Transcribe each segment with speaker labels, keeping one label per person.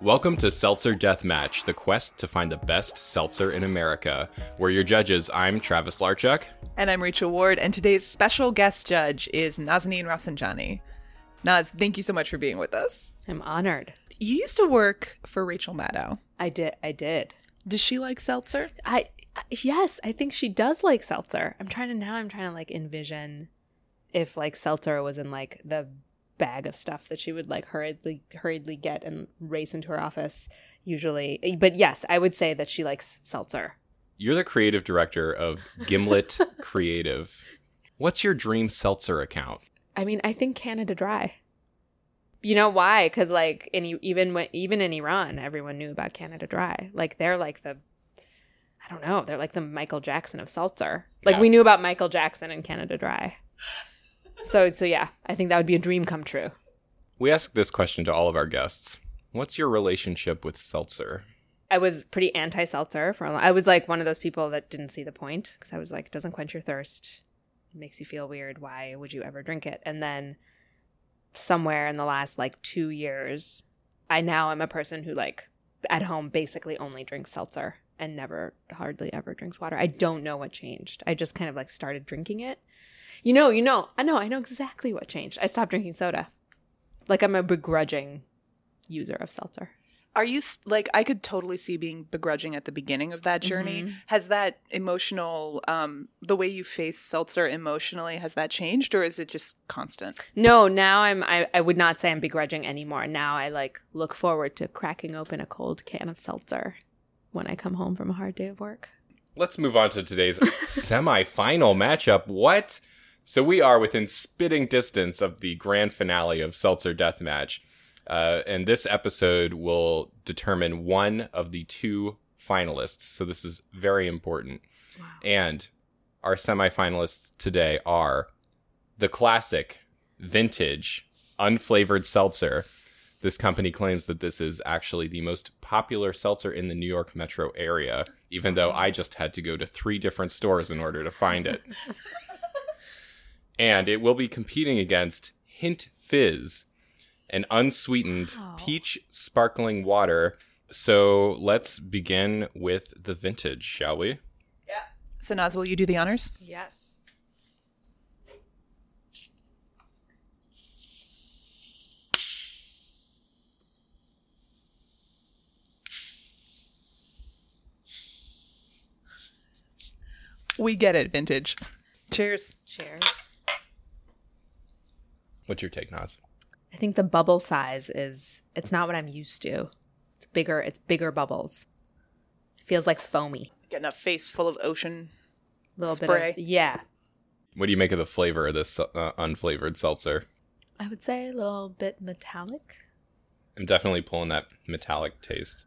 Speaker 1: Welcome to Seltzer Deathmatch, the quest to find the best seltzer in America. We're your judges. I'm Travis Larchuk.
Speaker 2: And I'm Rachel Ward, and today's special guest judge is Nazanin Rafsanjani. Naz, thank you so much for being with us.
Speaker 3: I'm honored.
Speaker 2: You used to work for Rachel Maddow.
Speaker 3: I did. I did.
Speaker 2: Does she like seltzer?
Speaker 3: I yes, I think she does like seltzer. I'm trying to now. I'm trying to like envision if like seltzer was in like the bag of stuff that she would like hurriedly hurriedly get and race into her office usually. But yes i would say that she likes seltzer.
Speaker 1: You're the creative director of Gimlet Creative. What's your dream seltzer account?
Speaker 3: i mean i think canada dry. You know why? Because like in even when even in iran everyone knew about canada dry. Like they're like the i don't know they're like the michael jackson of seltzer. Like
Speaker 1: Yeah.
Speaker 3: we knew about michael jackson and canada dry so so yeah i think that would be a dream come true
Speaker 1: We ask this question to all of our guests. What's your relationship with seltzer?
Speaker 3: I was pretty anti seltzer for a long I was like one of those people that didn't see the point because I was like, it doesn't quench your thirst. It makes you feel weird. Why would you ever drink it? And then somewhere in the last like two years, I now am a person who like at home basically only drinks seltzer and never hardly ever drinks water. I don't know what changed. I just kind of like started drinking it. You know, you know, I know, I know exactly what changed. I stopped drinking soda. Like I'm a begrudging user of seltzer.
Speaker 2: Are you like I could totally see being begrudging at the beginning of that journey.
Speaker 3: Mhm.
Speaker 2: Has that emotional um the way you face seltzer emotionally has that changed or is it just constant?
Speaker 3: No, now I'm I, I would not say I'm begrudging anymore. Now I like look forward to cracking open a cold can of seltzer when I come home from a hard day of work.
Speaker 1: Let's move on to today's semi-final matchup. What? So we are within spitting distance of the grand finale of Seltzer Deathmatch. Uh, and this episode will determine one of the two finalists. So this is very important. And our semifinalists today are the classic, vintage, unflavored seltzer. This company claims that this is actually the most popular seltzer in the New York metro area, even though I just had to go to three different stores in order to find it. and it will be competing against Hint Fizz, an unsweetened
Speaker 3: Wow.
Speaker 1: peach sparkling water. So let's begin with the vintage, shall we? Yeah.
Speaker 2: So Naz, will you do the honors?
Speaker 3: Yes.
Speaker 2: We get it, vintage. Cheers.
Speaker 3: Cheers.
Speaker 1: What's your take, Naz?
Speaker 3: I think the bubble size is it's not what I'm used to. It's bigger, it's bigger bubbles. It feels like foamy.
Speaker 2: Getting a face full of ocean.
Speaker 3: A little
Speaker 2: Spray.
Speaker 3: bit of yeah.
Speaker 1: What do you make of the flavor of this uh, unflavored seltzer?
Speaker 3: I would say a little bit metallic.
Speaker 1: I'm definitely pulling that metallic taste.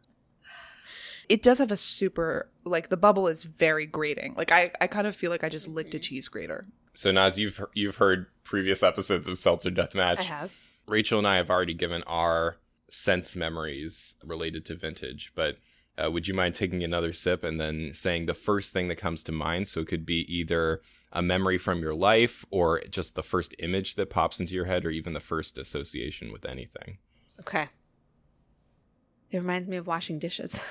Speaker 2: It does have a super like the bubble is very grating. Like I, I kind of feel like I just licked a cheese grater.
Speaker 1: So Naz, you've you've heard previous episodes of Seltzer Deathmatch.
Speaker 3: I have.
Speaker 1: Rachel and I have already given our sense memories related to vintage, but uh, would you mind taking another sip and then saying the first thing that comes to mind? So it could be either a memory from your life or just the first image that pops into your head or even the first association with anything.
Speaker 3: Okay. It reminds me of washing dishes.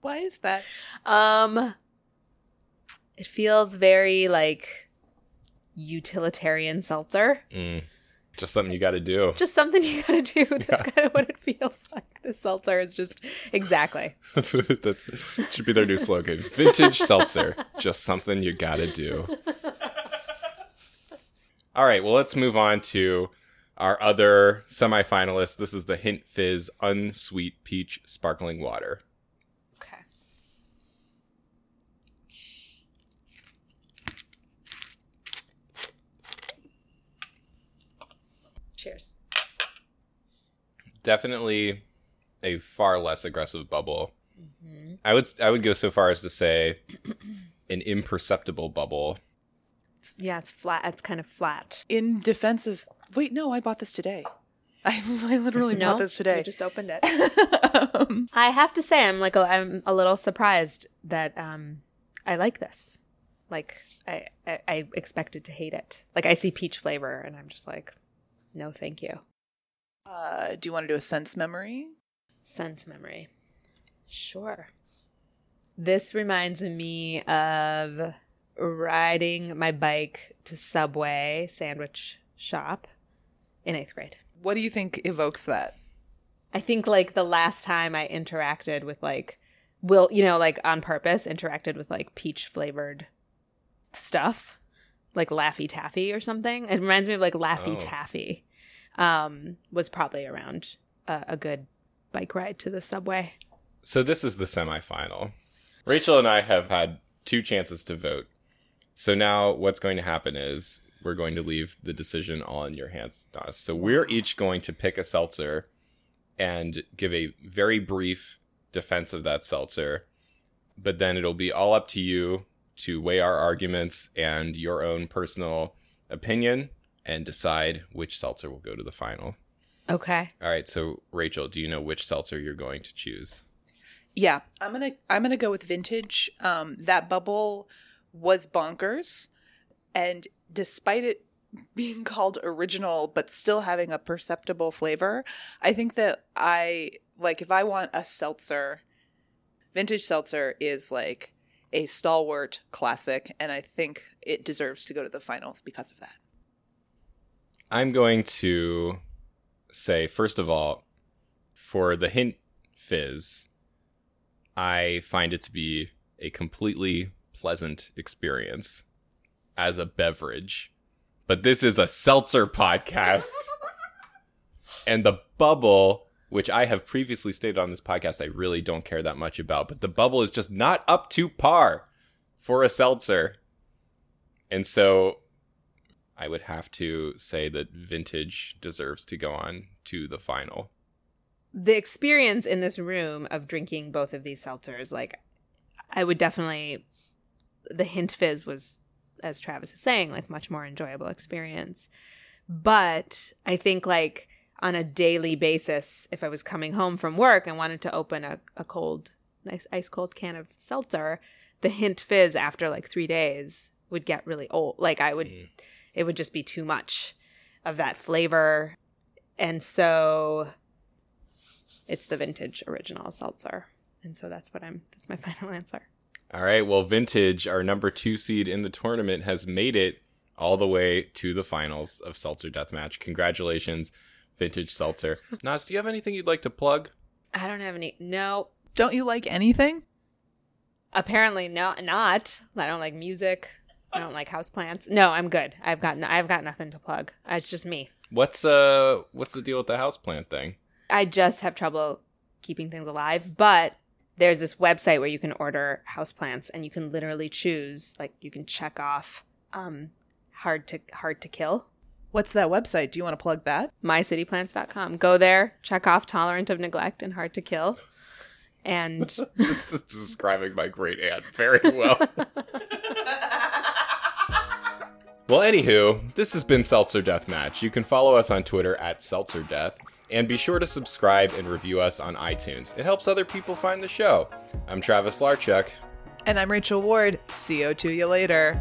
Speaker 2: Why is that?
Speaker 3: Um it feels very like utilitarian seltzer.
Speaker 1: Mm, just something you got to do.
Speaker 3: Just something you gotta do. That's kind of what it feels like. The seltzer is just exactly.
Speaker 1: That's should be their new slogan. Vintage seltzer, just something you got to do. All right, well, let's move on to our other semifinalists. This is the Hint Fizz Unsweet Peach Sparkling Water.
Speaker 3: Okay. Cheers.
Speaker 1: Definitely a far less aggressive bubble. I would I would go so far as to say an imperceptible bubble.
Speaker 3: Yeah, it's flat. It's kind of flat.
Speaker 2: In defense of wait, no, I bought this today. I, I literally
Speaker 3: no,
Speaker 2: bought this today.
Speaker 3: You just opened it.
Speaker 2: um,
Speaker 3: I have to say, I'm like, a, I'm a little surprised that um, I like this. Like, I, I, I expected to hate it. Like, I see peach flavor, and I'm just like, no, thank you.
Speaker 2: uh, do you want to do a sense memory?
Speaker 3: Sense memory. Sure. This reminds me of riding my bike to Subway sandwich shop in eighth grade.
Speaker 2: What do you think evokes that?
Speaker 3: I think like the last time I interacted with like will you know like on purpose interacted with like peach flavored stuff like Laffy Taffy or something. It reminds me of like Laffy
Speaker 1: Oh.
Speaker 3: Taffy. Um, was probably around a, a good bike ride to the subway.
Speaker 1: So this is the semifinal. Rachel and I have had two chances to vote. So now what's going to happen is we're going to leave the decision all in your hands, Naz. So we're each going to pick a seltzer and give a very brief defense of that seltzer. But then it'll be all up to you to weigh our arguments and your own personal opinion and decide which seltzer will go to the final.
Speaker 3: Okay.
Speaker 1: All right, so Rachel, do you know which seltzer you're going to choose?
Speaker 2: Yeah, I'm gonna I'm gonna go with vintage. Um, that bubble was bonkers, and despite it being called original but still having a perceptible flavor, I think that I like if I want a seltzer, vintage seltzer is like a stalwart classic, and I think it deserves to go to the finals because of that.
Speaker 1: I'm going to say, first of all, for the hint fizz, I find it to be a completely pleasant experience as a beverage. But this is a seltzer podcast. and the bubble, which I have previously stated on this podcast, I really don't care that much about, but the bubble is just not up to par for a seltzer. And so I would have to say that vintage deserves to go on to the final.
Speaker 3: the experience in this room of drinking both of these seltzers, like I would definitely the hint fizz was, as Travis is saying, like much more enjoyable experience. But I think like on a daily basis, if I was coming home from work and wanted to open a, a cold, nice ice cold can of seltzer, the hint fizz after like three days would get really old. Like I would
Speaker 1: Mm.
Speaker 3: it would just be too much of that flavor. And so it's the vintage original seltzer. And so that's what I'm that's my final answer.
Speaker 1: All right, well, vintage, our number two seed in the tournament, has made it all the way to the finals of Seltzer Deathmatch. Congratulations, vintage seltzer. Naz, do you have anything you'd like to plug?
Speaker 3: I don't have any no
Speaker 2: Don't you like anything?
Speaker 3: apparently no not. I don't like music. I don't like houseplants. No, I'm good. I've got no, I've got nothing to plug. It's just me.
Speaker 1: What's uh what's the deal with the houseplant thing?
Speaker 3: I just have trouble keeping things alive, but there's this website where you can order houseplants and you can literally choose like you can check off um hard to hard to kill
Speaker 2: What's that website? Do you want to plug that?
Speaker 3: mycityplants.com. Go there, check off tolerant of neglect and hard to kill. And
Speaker 1: It's just describing my great aunt very well. well, anywho, this has been Seltzer Death Match. You can follow us on Twitter at Seltzer Death, and be sure to subscribe and review us on iTunes. It helps other people find the show. I'm Travis Larchuk.
Speaker 2: And I'm Rachel Ward. See you to you later.